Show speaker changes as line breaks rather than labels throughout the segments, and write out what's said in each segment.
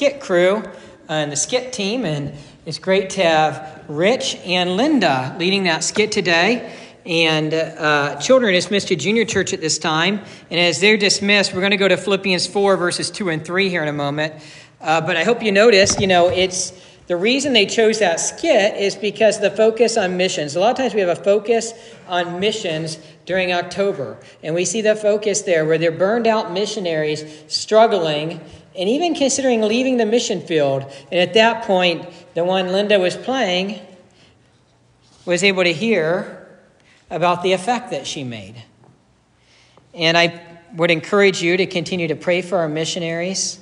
skit crew and the skit team, and it's great to have Rich and Linda leading that skit today. And uh, children dismissed to junior church at this time. And as they're dismissed, we're going to go to Philippians 4, verses 2 and 3 here in a moment. Uh, but I hope you notice, you know, it's the reason they chose that skit is because the focus on missions. A lot of times we have a focus on missions during October. And we see the focus there where they're burned out missionaries struggling and even considering leaving the mission field. And at that point, the one Linda was playing was able to hear about the effect that she made. And I would encourage you to continue to pray for our missionaries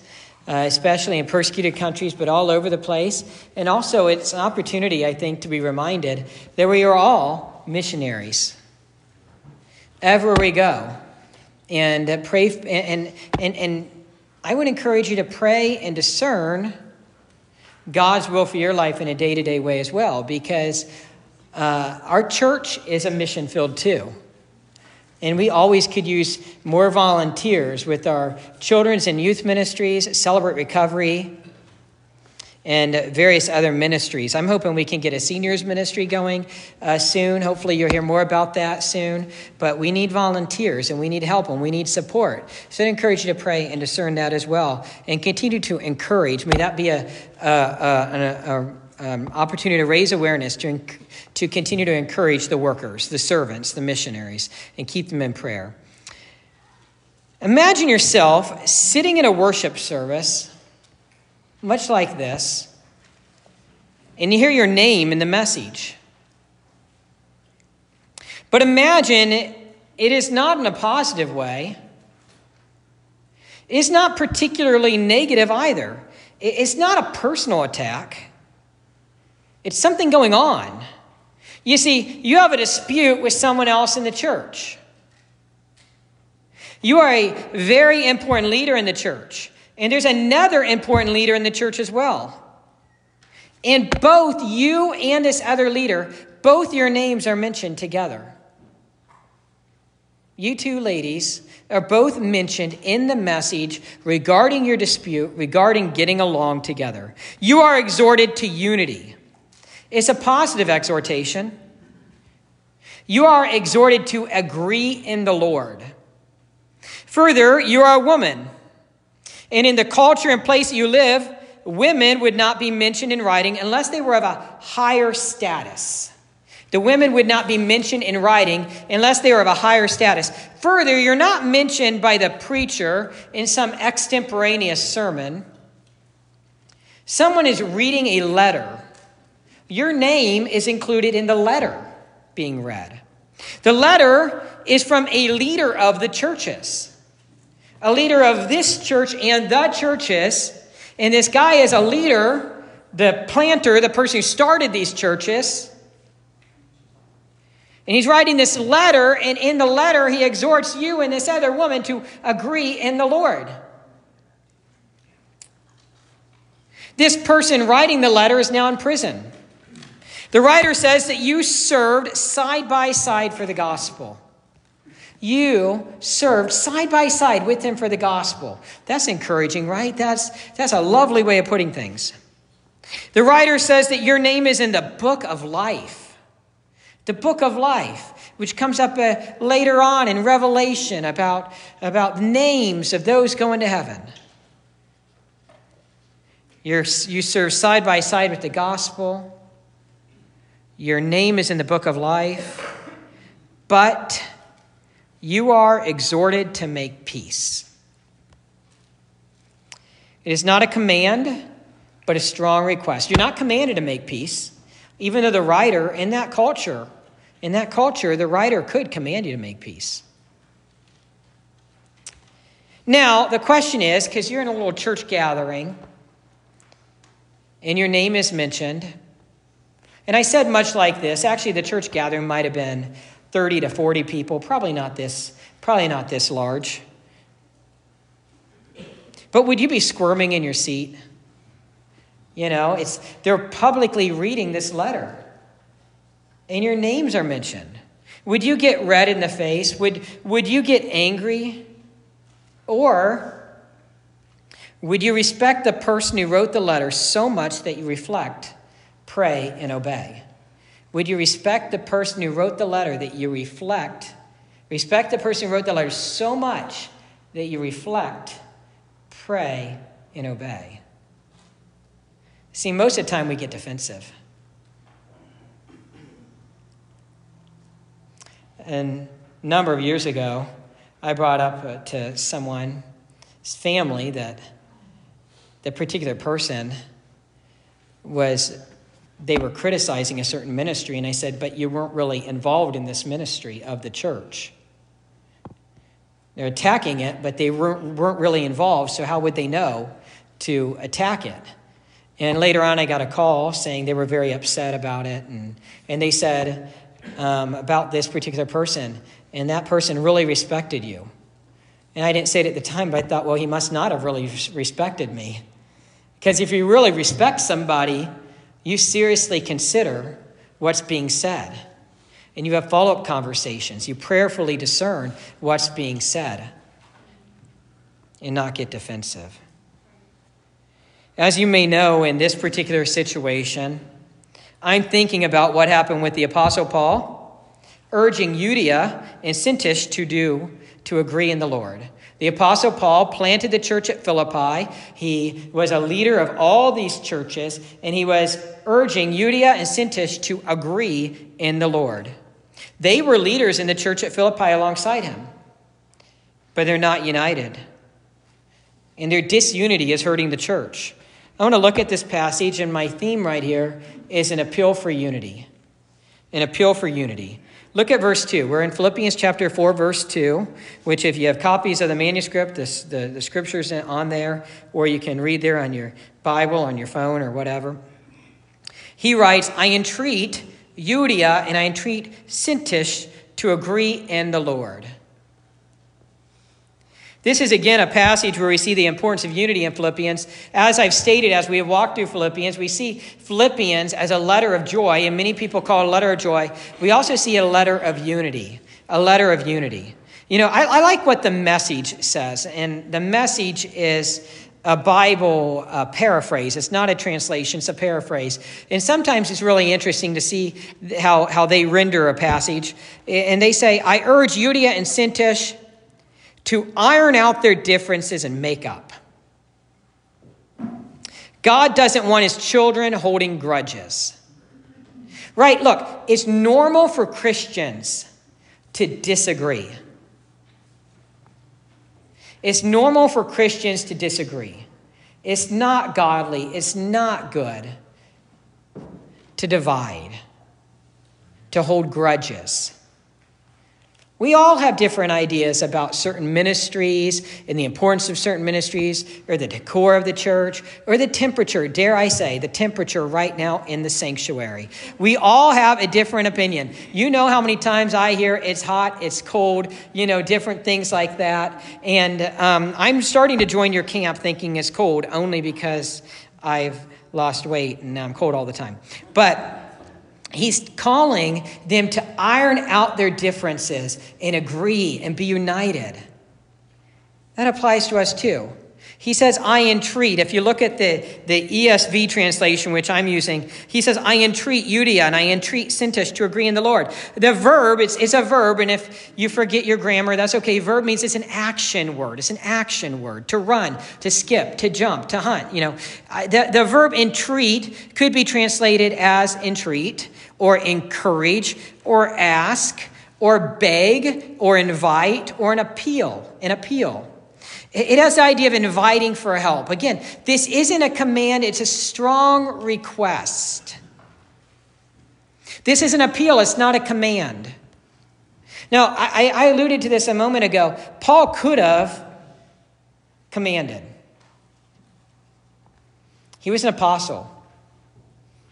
uh, especially in persecuted countries, but all over the place. And also, it's an opportunity, I think, to be reminded that we are all missionaries everywhere we go. And uh, pray, and, and, and I would encourage you to pray and discern God's will for your life in a day to day way as well, because uh, our church is a mission field too. And we always could use more volunteers with our children's and youth ministries, Celebrate Recovery, and various other ministries. I'm hoping we can get a seniors ministry going uh, soon. Hopefully, you'll hear more about that soon. But we need volunteers and we need help and we need support. So I encourage you to pray and discern that as well and continue to encourage. May that be a, a, a, a um, opportunity to raise awareness, to, to continue to encourage the workers, the servants, the missionaries, and keep them in prayer. Imagine yourself sitting in a worship service, much like this, and you hear your name in the message. But imagine it is not in a positive way. It's not particularly negative either. It's not a personal attack. It's something going on. You see, you have a dispute with someone else in the church. You are a very important leader in the church, and there's another important leader in the church as well. And both you and this other leader, both your names are mentioned together. You two ladies are both mentioned in the message regarding your dispute, regarding getting along together. You are exhorted to unity. It's a positive exhortation. You are exhorted to agree in the Lord. Further, you are a woman. And in the culture and place you live, women would not be mentioned in writing unless they were of a higher status. The women would not be mentioned in writing unless they were of a higher status. Further, you're not mentioned by the preacher in some extemporaneous sermon. Someone is reading a letter your name is included in the letter being read. The letter is from a leader of the churches, a leader of this church and the churches. And this guy is a leader, the planter, the person who started these churches. And he's writing this letter, and in the letter, he exhorts you and this other woman to agree in the Lord. This person writing the letter is now in prison. The writer says that you served side by side for the gospel. You served side by side with him for the gospel. That's encouraging, right? That's, that's a lovely way of putting things. The writer says that your name is in the book of life. The book of life, which comes up uh, later on in Revelation about, about names of those going to heaven. You're, you serve side by side with the gospel. Your name is in the book of life, but you are exhorted to make peace. It is not a command, but a strong request. You're not commanded to make peace, even though the writer in that culture, in that culture, the writer could command you to make peace. Now, the question is because you're in a little church gathering and your name is mentioned, and I said much like this. Actually, the church gathering might have been 30 to 40 people, probably not this, probably not this large. But would you be squirming in your seat? You know, it's they're publicly reading this letter. And your names are mentioned. Would you get red in the face? Would, would you get angry? Or Would you respect the person who wrote the letter so much that you reflect, pray, and obey? Would you respect the person who wrote the letter that you reflect? Respect the person who wrote the letter so much that you reflect, pray, and obey. See, most of the time we get defensive. And a number of years ago, I brought up uh, to someone's family that the particular person was they were criticizing a certain ministry, and I said, But you weren't really involved in this ministry of the church. They're attacking it, but they weren't, really involved, so how would they know to attack it? And later on, I got a call saying they were very upset about it, and, and they said um, about this particular person, and that person really respected you. And I didn't say it at the time, but I thought, well, he must not have really respected me. Because if you really respect somebody, you seriously consider what's being said. And you have follow up conversations. You prayerfully discern what's being said and not get defensive. As you may know, in this particular situation, I'm thinking about what happened with the Apostle Paul, urging Euodia and Syntyche to do, to agree in the Lord. The Apostle Paul planted the church at Philippi. He was a leader of all these churches, and he was urging Euodia and Syntyche to agree in the Lord. They were leaders in the church at Philippi alongside him, but they're not united. And their disunity is hurting the church. I want to look at this passage, and my theme right here is an appeal for unity. An appeal for unity. Look at verse 2. We're in Philippians chapter 4, verse 2, which, if you have copies of the manuscript, the, the, the scriptures on there, or you can read there on your Bible, on your phone, or whatever. He writes, I entreat Euodia and I entreat Syntyche to agree in the Lord. This is again a passage where we see the importance of unity in Philippians. As I've stated, as we have walked through Philippians, we see Philippians as a letter of joy, and many people call it a letter of joy. We also see a letter of unity, a letter of unity. You know, I, I like what the message says, and the message is a Bible uh, paraphrase. It's not a translation, it's a paraphrase. And sometimes it's really interesting to see how, how they render a passage. And they say, I urge Euodia and Syntyche to iron out their differences and make up. God doesn't want his children holding grudges. Right, look, it's normal for Christians to disagree. It's normal for Christians to disagree. It's not godly, it's not good to divide, to hold grudges. We all have different ideas about certain ministries and the importance of certain ministries, or the decor of the church, or the temperature, dare I say, the temperature right now in the sanctuary. We all have a different opinion. You know how many times I hear it's hot, it's cold, you know, different things like that. And um, I'm starting to join your camp thinking it's cold only because I've lost weight and now I'm cold all the time. But He's calling them to iron out their differences and agree and be united. That applies to us too. He says, I entreat. If you look at the, the ESV translation, which I'm using, he says, I entreat Euodia and I entreat Syntyche to agree in the Lord. The verb, it's, it's a verb, and if you forget your grammar, that's okay. Verb means it's an action word. It's an action word. To run, to skip, to jump, to hunt. You know, the, the verb entreat could be translated as entreat or encourage or ask or beg or invite or an appeal. An appeal. It has the idea of inviting for help. Again, this isn't a command, it's a strong request. This is an appeal, it's not a command. Now, I, I alluded to this a moment ago. Paul could have commanded, he was an apostle,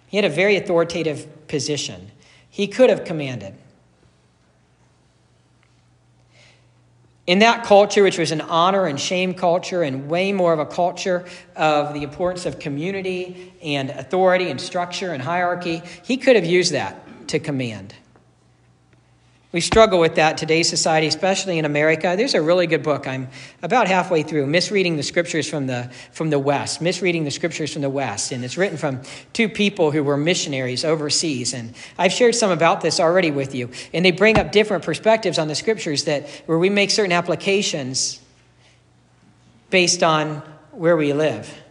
he had a very authoritative position. He could have commanded. In that culture, which was an honor and shame culture, and way more of a culture of the importance of community and authority and structure and hierarchy, he could have used that to command. We struggle with that today's society, especially in America. There's a really good book. I'm about halfway through, Misreading the Scriptures from the, from the West. Misreading the Scriptures from the West. And it's written from two people who were missionaries overseas. And I've shared some about this already with you. And they bring up different perspectives on the Scriptures that where we make certain applications based on where we live.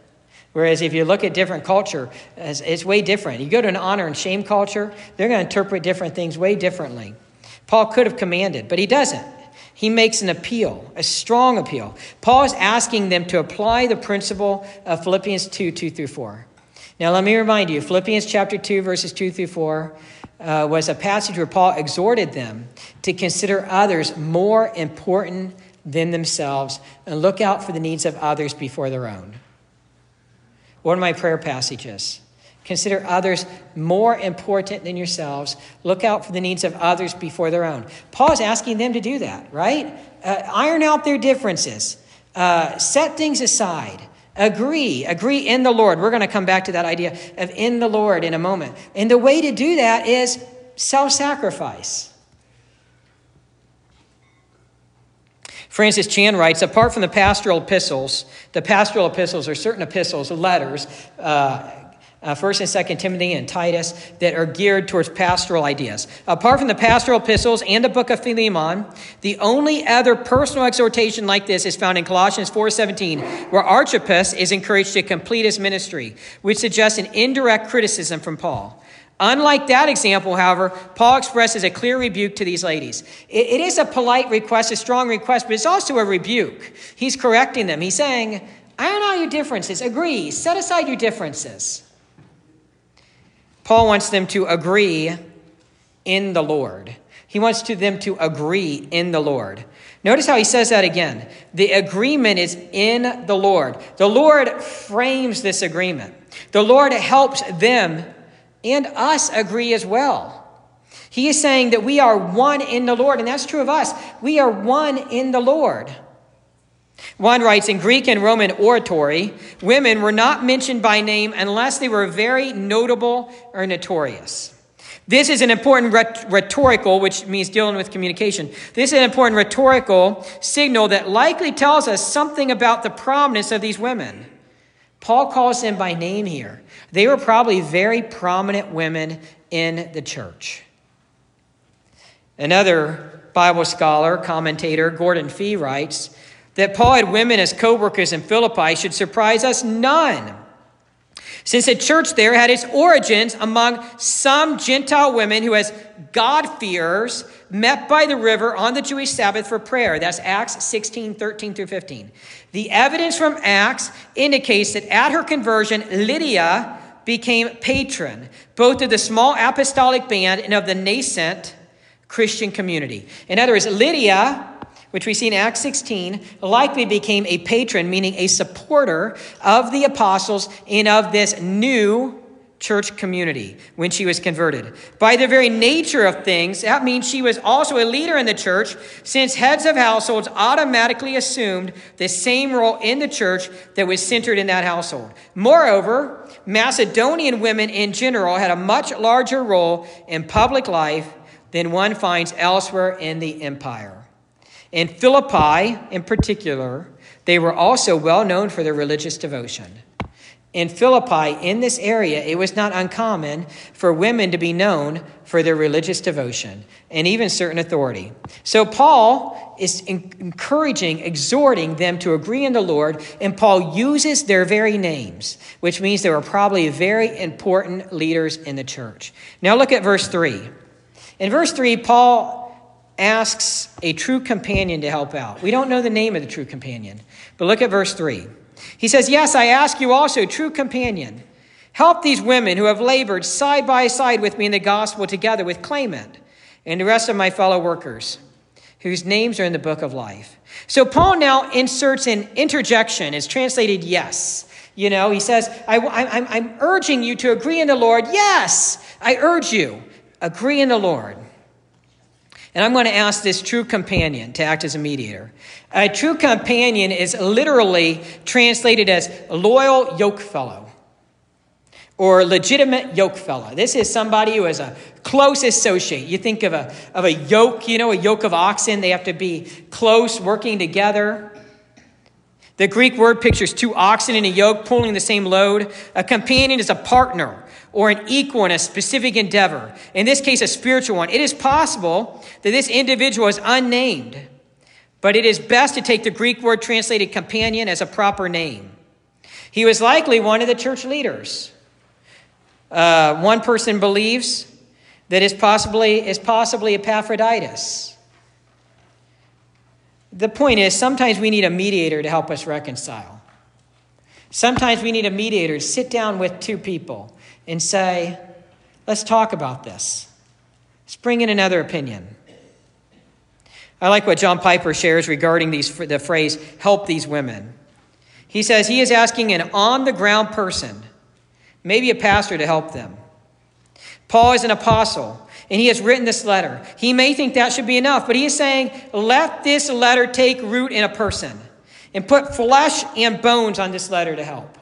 Whereas if you look at different culture, it's way different. You go to an honor and shame culture, they're going to interpret different things way differently. Paul could have commanded, but he doesn't. He makes an appeal, a strong appeal. Paul is asking them to apply the principle of Philippians 2 2 through 4. Now, let me remind you Philippians chapter 2, verses 2 through 4 uh, was a passage where Paul exhorted them to consider others more important than themselves and look out for the needs of others before their own. One of my prayer passages. Consider others more important than yourselves. Look out for the needs of others before their own. Paul is asking them to do that, right? Uh, iron out their differences, uh, set things aside, agree, agree in the Lord. We're going to come back to that idea of in the Lord in a moment. And the way to do that is self sacrifice. Francis Chan writes Apart from the pastoral epistles, the pastoral epistles are certain epistles, letters, uh, Uh, first and Second Timothy and Titus, that are geared towards pastoral ideas. Apart from the pastoral epistles and the book of Philemon, the only other personal exhortation like this is found in Colossians 4:17, where Archippus is encouraged to complete his ministry, which suggests an indirect criticism from Paul. Unlike that example, however, Paul expresses a clear rebuke to these ladies. It, it is a polite request, a strong request, but it's also a rebuke. He's correcting them. He's saying, iron out your differences, agree, set aside your differences. Paul wants them to agree in the Lord. He wants to them to agree in the Lord. Notice how he says that again. The agreement is in the Lord. The Lord frames this agreement. The Lord helps them and us agree as well. He is saying that we are one in the Lord, and that's true of us. We are one in the Lord. One writes in Greek and Roman oratory, women were not mentioned by name unless they were very notable or notorious. This is an important rhetorical, which means dealing with communication. This is an important rhetorical signal that likely tells us something about the prominence of these women. Paul calls them by name here. They were probably very prominent women in the church. Another Bible scholar, commentator, Gordon Fee, writes that Paul had women as co workers in Philippi should surprise us none. Since the church there had its origins among some Gentile women who, as God-fearers, met by the river on the Jewish Sabbath for prayer. That's Acts 16, 13 through 15. The evidence from Acts indicates that at her conversion, Lydia became patron, both of the small apostolic band and of the nascent Christian community. In other words, Lydia which we see in Acts 16, likely became a patron, meaning a supporter of the apostles and of this new church community when she was converted. By the very nature of things, that means she was also a leader in the church, since heads of households automatically assumed the same role in the church that was centered in that household. Moreover, Macedonian women in general had a much larger role in public life than one finds elsewhere in the empire. In Philippi, in particular, they were also well known for their religious devotion. In Philippi, in this area, it was not uncommon for women to be known for their religious devotion and even certain authority. So, Paul is encouraging, exhorting them to agree in the Lord, and Paul uses their very names, which means they were probably very important leaders in the church. Now, look at verse 3. In verse 3, Paul asks a true companion to help out. We don't know the name of the true companion, but look at verse 3. He says, Yes, I ask you also, true companion, help these women who have labored side by side with me in the gospel together with Clement and the rest of my fellow workers whose names are in the book of life. So Paul now inserts an interjection. It's translated yes. You know, he says, I, am urging you to agree in the Lord. Yes, I urge you, agree in the Lord. And I'm going to ask this true companion to act as a mediator. A true companion is literally translated as loyal yoke fellow or legitimate yoke fellow. This is somebody who is a close associate. You think of a, of a yoke, you know, a yoke of oxen, they have to be close, working together. The Greek word pictures two oxen in a yoke pulling the same load. A companion is a partner or an equal in a specific endeavor. In this case, a spiritual one. It is possible that this individual is unnamed, but it is best to take the Greek word translated companion as a proper name. He was likely one of the church leaders. Uh, one person believes that is possibly, is possibly Epaphroditus. The point is, sometimes we need a mediator to help us reconcile. Sometimes we need a mediator to sit down with two people and say, let's talk about this. Let's bring in another opinion. I like what John Piper shares regarding these, the phrase, help these women. He says he is asking an on the ground person maybe a pastor to help them. Paul is an apostle, and he has written this letter. He may think that should be enough, but he is saying, let this letter take root in a person and put flesh and bones on this letter to help.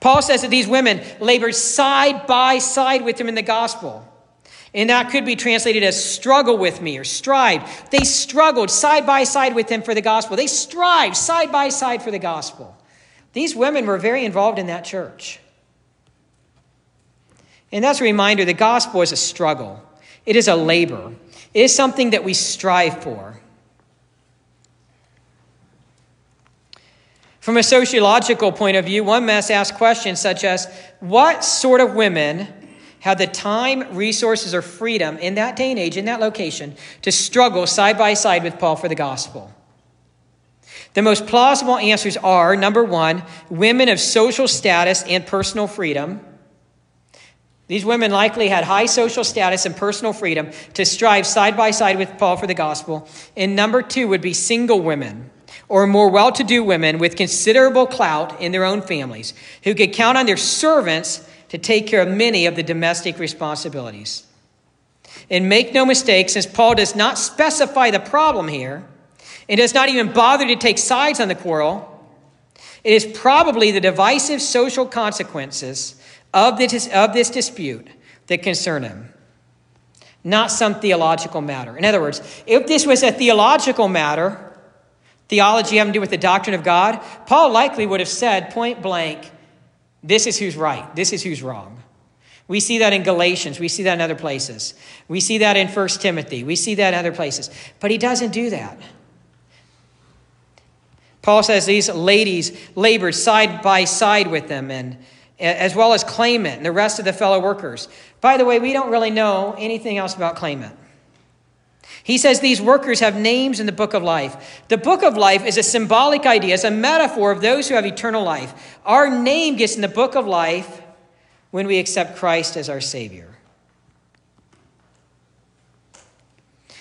Paul says that these women labored side by side with him in the gospel. And that could be translated as struggle with me or strive. They struggled side by side with him for the gospel. They strived side by side for the gospel. These women were very involved in that church. And that's a reminder the gospel is a struggle, it is a labor, it is something that we strive for. From a sociological point of view, one must ask questions such as what sort of women had the time, resources, or freedom in that day and age, in that location, to struggle side by side with Paul for the gospel? The most plausible answers are number one, women of social status and personal freedom. These women likely had high social status and personal freedom to strive side by side with Paul for the gospel. And number two would be single women or more well to do women with considerable clout in their own families who could count on their servants to take care of many of the domestic responsibilities. And make no mistake, since Paul does not specify the problem here, and does not even bother to take sides on the quarrel, it is probably the divisive social consequences of this, of this dispute that concern him, not some theological matter. In other words, if this was a theological matter, theology having to do with the doctrine of God, Paul likely would have said point blank, this is who's right, this is who's wrong. We see that in Galatians. We see that in other places. We see that in 1 Timothy. We see that in other places. But he doesn't do that. Paul says these ladies labored side by side with them, and as well as Clement and the rest of the fellow workers. By the way, we don't really know anything else about Clement. He says these workers have names in the book of life. The book of life is a symbolic idea, it's a metaphor of those who have eternal life. Our name gets in the book of life when we accept Christ as our Savior.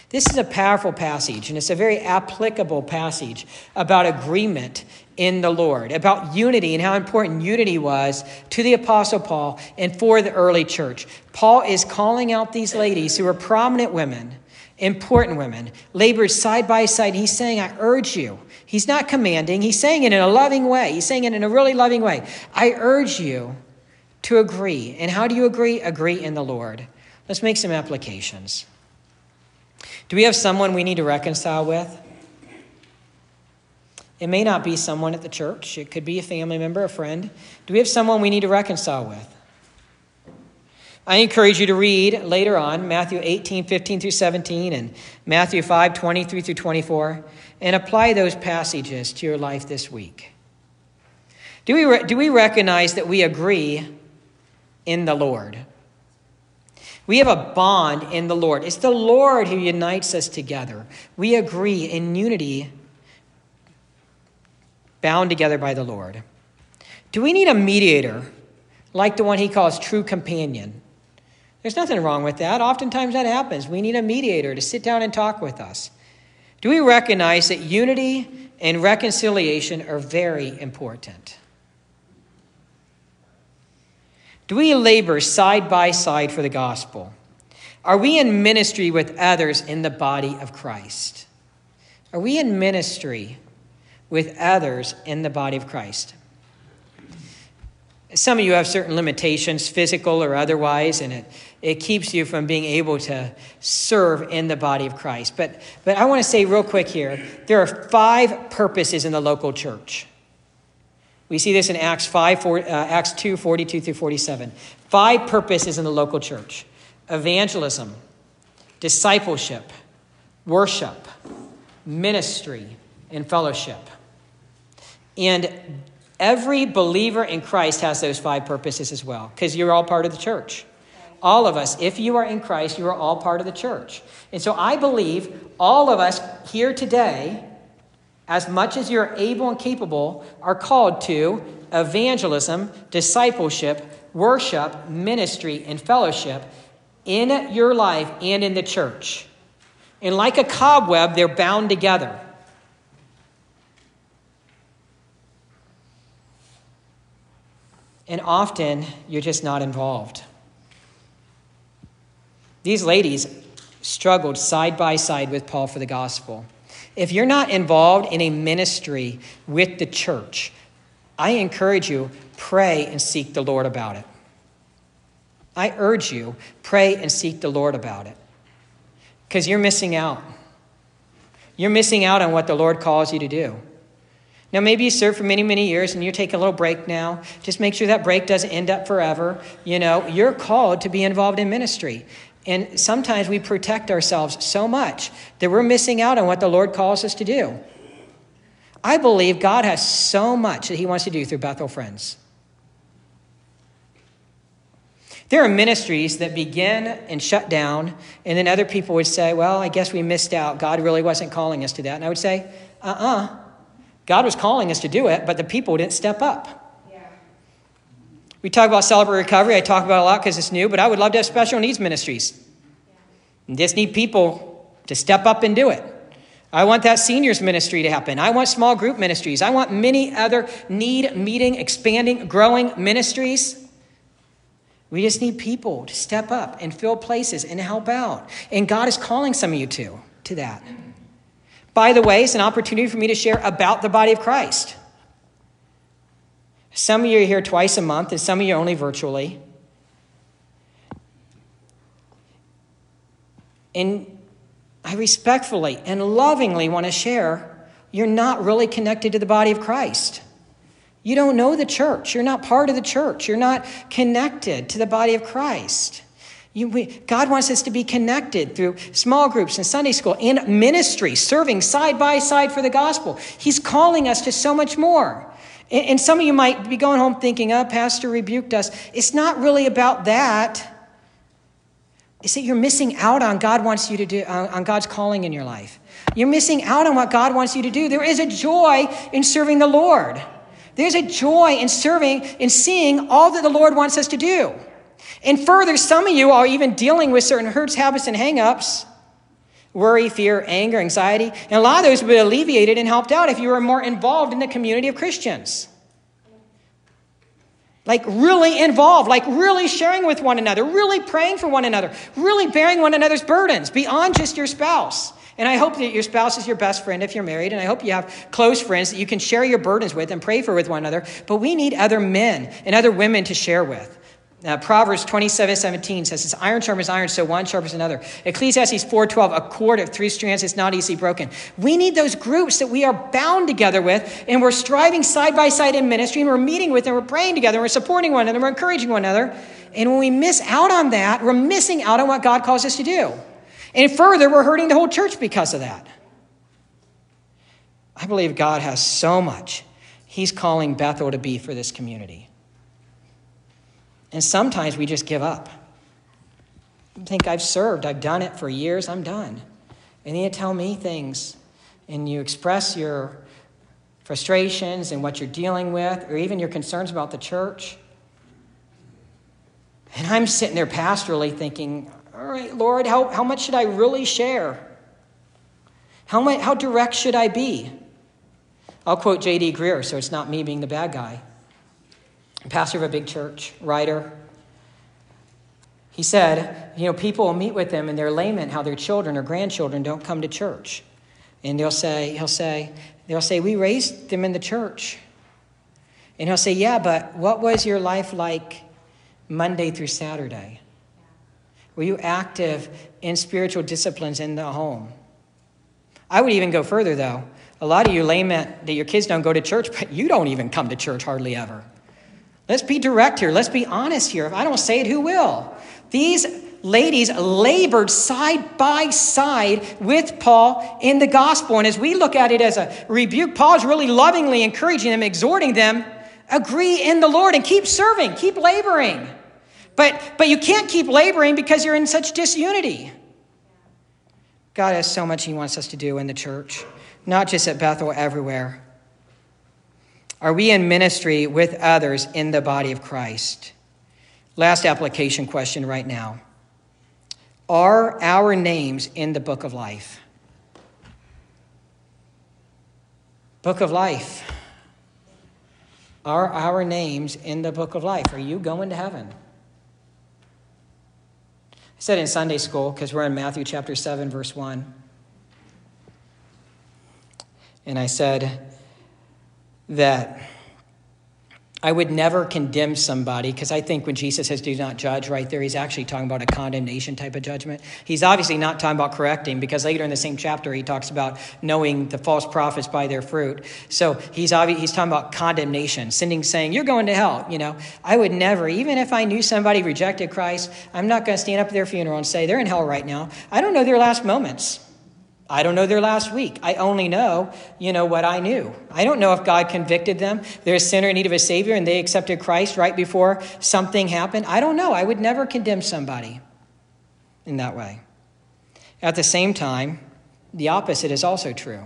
This is a powerful passage, and it's a very applicable passage about agreement in the Lord, about unity and how important unity was to the Apostle Paul and for the early church. Paul is calling out these ladies who are prominent women, important women, labored side by side. He's saying, I urge you. He's not commanding, he's saying it in a loving way. He's saying it in a really loving way. I urge you to agree. And how do you agree? Agree in the Lord. Let's make some applications. Do we have someone we need to reconcile with? It may not be someone at the church, it could be a family member, a friend. Do we have someone we need to reconcile with? I encourage you to read later on Matthew 18, 15 through 17, and Matthew 5, 23 through 24, and apply those passages to your life this week. Do we, re- do we recognize that we agree in the Lord? We have a bond in the Lord. It's the Lord who unites us together. We agree in unity, bound together by the Lord. Do we need a mediator like the one he calls true companion? There's nothing wrong with that. Oftentimes that happens. We need a mediator to sit down and talk with us. Do we recognize that unity and reconciliation are very important? Do we labor side by side for the gospel? Are we in ministry with others in the body of Christ? Are we in ministry with others in the body of Christ? Some of you have certain limitations, physical or otherwise, and it, it keeps you from being able to serve in the body of Christ. But, but I want to say real quick here there are five purposes in the local church. We see this in Acts, 5, uh, Acts 2 42 through 47. Five purposes in the local church evangelism, discipleship, worship, ministry, and fellowship. And every believer in Christ has those five purposes as well, because you're all part of the church. All of us, if you are in Christ, you are all part of the church. And so I believe all of us here today as much as you're able and capable, are called to evangelism, discipleship, worship, ministry, and fellowship in your life and in the church. And like a cobweb, they're bound together. And often, you're just not involved. These ladies struggled side by side with Paul for the gospel. If you're not involved in a ministry with the church, I encourage you, pray and seek the Lord about it. I urge you, pray and seek the Lord about it. Because you're missing out. You're missing out on what the Lord calls you to do. Now, maybe you served for many, many years and you're taking a little break now. Just make sure that break doesn't end up forever. You know, you're called to be involved in ministry. And sometimes we protect ourselves so much that we're missing out on what the Lord calls us to do. I believe God has so much that He wants to do through Bethel Friends. There are ministries that begin and shut down, and then other people would say, Well, I guess we missed out. God really wasn't calling us to that. And I would say, Uh uh-uh. uh God was calling us to do it, but the people didn't step up. We talk about Celebrate Recovery. I talk about it a lot because it's new, but I would love to have special needs ministries. And just need people to step up and do it. I want that seniors ministry to happen. I want small group ministries. I want many other need meeting, expanding, growing ministries. We just need people to step up and fill places and help out. And God is calling some of you to, to that. By the way, it's an opportunity for me to share about the body of Christ. Some of you are here twice a month, and some of you are only virtually. And I respectfully and lovingly want to share you're not really connected to the body of Christ. You don't know the church. You're not part of the church. You're not connected to the body of Christ. You, we, God wants us to be connected through small groups and Sunday school and ministry, serving side by side for the gospel. He's calling us to so much more. And some of you might be going home thinking, oh, Pastor rebuked us. It's not really about that. It's that you're missing out on God wants you to do, on God's calling in your life. You're missing out on what God wants you to do. There is a joy in serving the Lord. There's a joy in serving, in seeing all that the Lord wants us to do. And further, some of you are even dealing with certain hurts, habits, and hangups worry, fear, anger, anxiety. And a lot of those would be alleviated and helped out if you were more involved in the community of Christians. Like really involved, like really sharing with one another, really praying for one another, really bearing one another's burdens beyond just your spouse. And I hope that your spouse is your best friend if you're married, and I hope you have close friends that you can share your burdens with and pray for with one another. But we need other men and other women to share with. Uh, Proverbs 27, 17 says, "As iron sharpens iron, so one sharpens another. Ecclesiastes 4.12, a cord of three strands is not easily broken. We need those groups that we are bound together with, and we're striving side by side in ministry, and we're meeting with, and we're praying together, and we're supporting one another, and we're encouraging one another. And when we miss out on that, we're missing out on what God calls us to do. And further, we're hurting the whole church because of that. I believe God has so much He's calling Bethel to be for this community. And sometimes we just give up. I think I've served, I've done it for years, I'm done. And then you tell me things and you express your frustrations and what you're dealing with, or even your concerns about the church. And I'm sitting there pastorally thinking, all right, Lord, how, how much should I really share? How, how direct should I be? I'll quote J.D. Greear, so it's not me being the bad guy pastor of a big church, writer. He said, you know, people will meet with him and they're lament how their children or grandchildren don't come to church. And they'll say, he'll say, they'll say, we raised them in the church. And he'll say, Yeah, but what was your life like Monday through Saturday? Were you active in spiritual disciplines in the home? I would even go further, though. A lot of you lament that your kids don't go to church, but you don't even come to church hardly ever. Let's be direct here. Let's be honest here. If I don't say it, who will? These ladies labored side by side with Paul in the gospel. And as we look at it as a rebuke, Paul is really lovingly encouraging them, exhorting them, agree in the Lord and keep serving, keep laboring. But, but you can't keep laboring because you're in such disunity. God has so much He wants us to do in the church, not just at Bethel, everywhere. Are we in ministry with others in the body of Christ? Last application question right now. Are our names in the book of life? Book of life. Are our names in the book of life? Are you going to heaven? I said in Sunday school, because we're in Matthew chapter 7, verse 1. And I said that I would never condemn somebody because I think when Jesus says do not judge right there, he's actually talking about a condemnation type of judgment. He's obviously not talking about correcting because later in the same chapter he talks about knowing the false prophets by their fruit. So he's obvi- he's talking about condemnation, sending saying you're going to hell. You know, I would never, even if I knew somebody rejected Christ, I'm not going to stand up at their funeral and say they're in hell right now. I don't know their last moments. I don't know their last week. I only know, you know, what I knew. I don't know if God convicted them. They're a sinner in need of a Savior and they accepted Christ right before something happened. I don't know. I would never condemn somebody in that way. At the same time, the opposite is also true.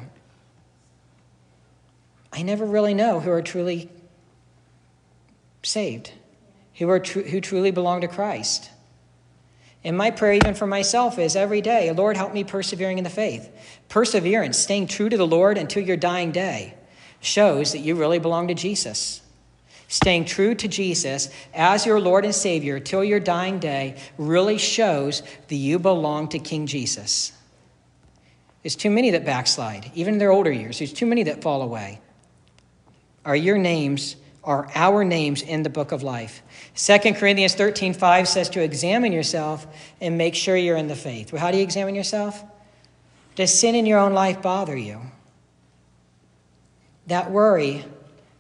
I never really know who are truly saved, who, are tr- who truly belong to Christ. And my prayer, even for myself, is every day, Lord, help me persevering in the faith. Perseverance, staying true to the Lord until your dying day, shows that you really belong to Jesus. Staying true to Jesus as your Lord and Savior till your dying day really shows that you belong to King Jesus. There's too many that backslide, even in their older years. There's too many that fall away. Are your names, are our names in the book of life? 2 Corinthians 13 5 says to examine yourself and make sure you're in the faith. Well, how do you examine yourself? Does sin in your own life bother you? That worry,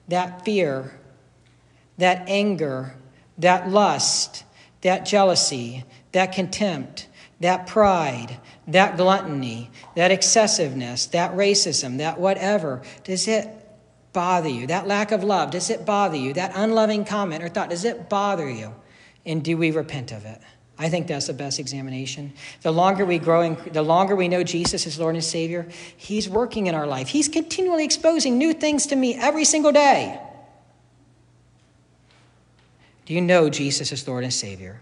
that fear, that anger, that lust, that jealousy, that contempt, that pride, that gluttony, that excessiveness, that racism, that whatever, does it bother you? That lack of love, does it bother you? That unloving comment or thought, does it bother you? And do we repent of it? I think that's the best examination. The longer we grow, in, the longer we know Jesus as Lord and Savior, He's working in our life. He's continually exposing new things to me every single day. Do you know Jesus as Lord and Savior?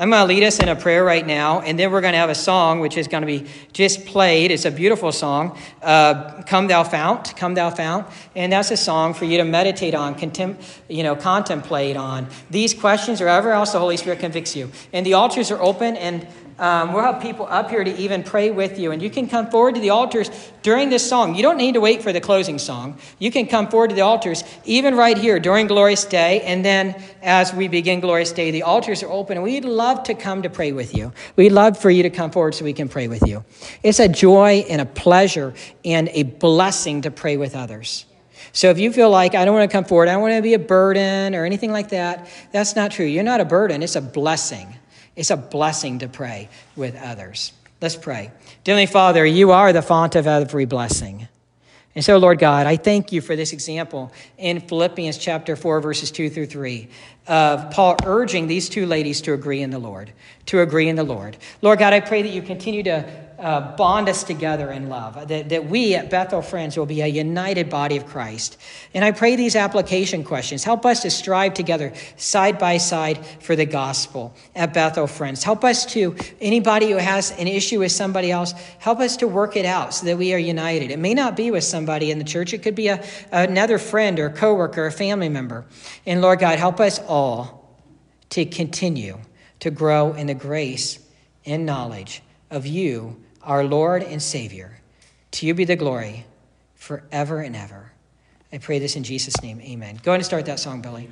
I'm going to lead us in a prayer right now, and then we're going to have a song which is going to be just played. It's a beautiful song, uh, "Come Thou Fount," "Come Thou Fount," and that's a song for you to meditate on, contem- you know, contemplate on these questions or whatever else the Holy Spirit convicts you. And the altars are open, and um, we'll have people up here to even pray with you. And you can come forward to the altars during this song. You don't need to wait for the closing song. You can come forward to the altars even right here during Glorious Day. And then as we begin Glorious Day, the altars are open. And we'd love to come to pray with you. We'd love for you to come forward so we can pray with you. It's a joy and a pleasure and a blessing to pray with others. So if you feel like I don't want to come forward, I don't want to be a burden or anything like that, that's not true. You're not a burden, it's a blessing. It's a blessing to pray with others. Let's pray. Dearly Father, you are the font of every blessing. And so, Lord God, I thank you for this example in Philippians chapter 4, verses 2 through 3, of Paul urging these two ladies to agree in the Lord, to agree in the Lord. Lord God, I pray that you continue to uh, bond us together in love, that, that we at Bethel Friends will be a united body of Christ. And I pray these application questions help us to strive together side by side for the gospel at Bethel Friends. Help us to, anybody who has an issue with somebody else, help us to work it out so that we are united. It may not be with somebody in the church, it could be a, another friend or coworker, or family member. And Lord God, help us all to continue to grow in the grace and knowledge of you our Lord and Savior. To you be the glory forever and ever. I pray this in Jesus' name. Amen. Go ahead and start that song, Billy.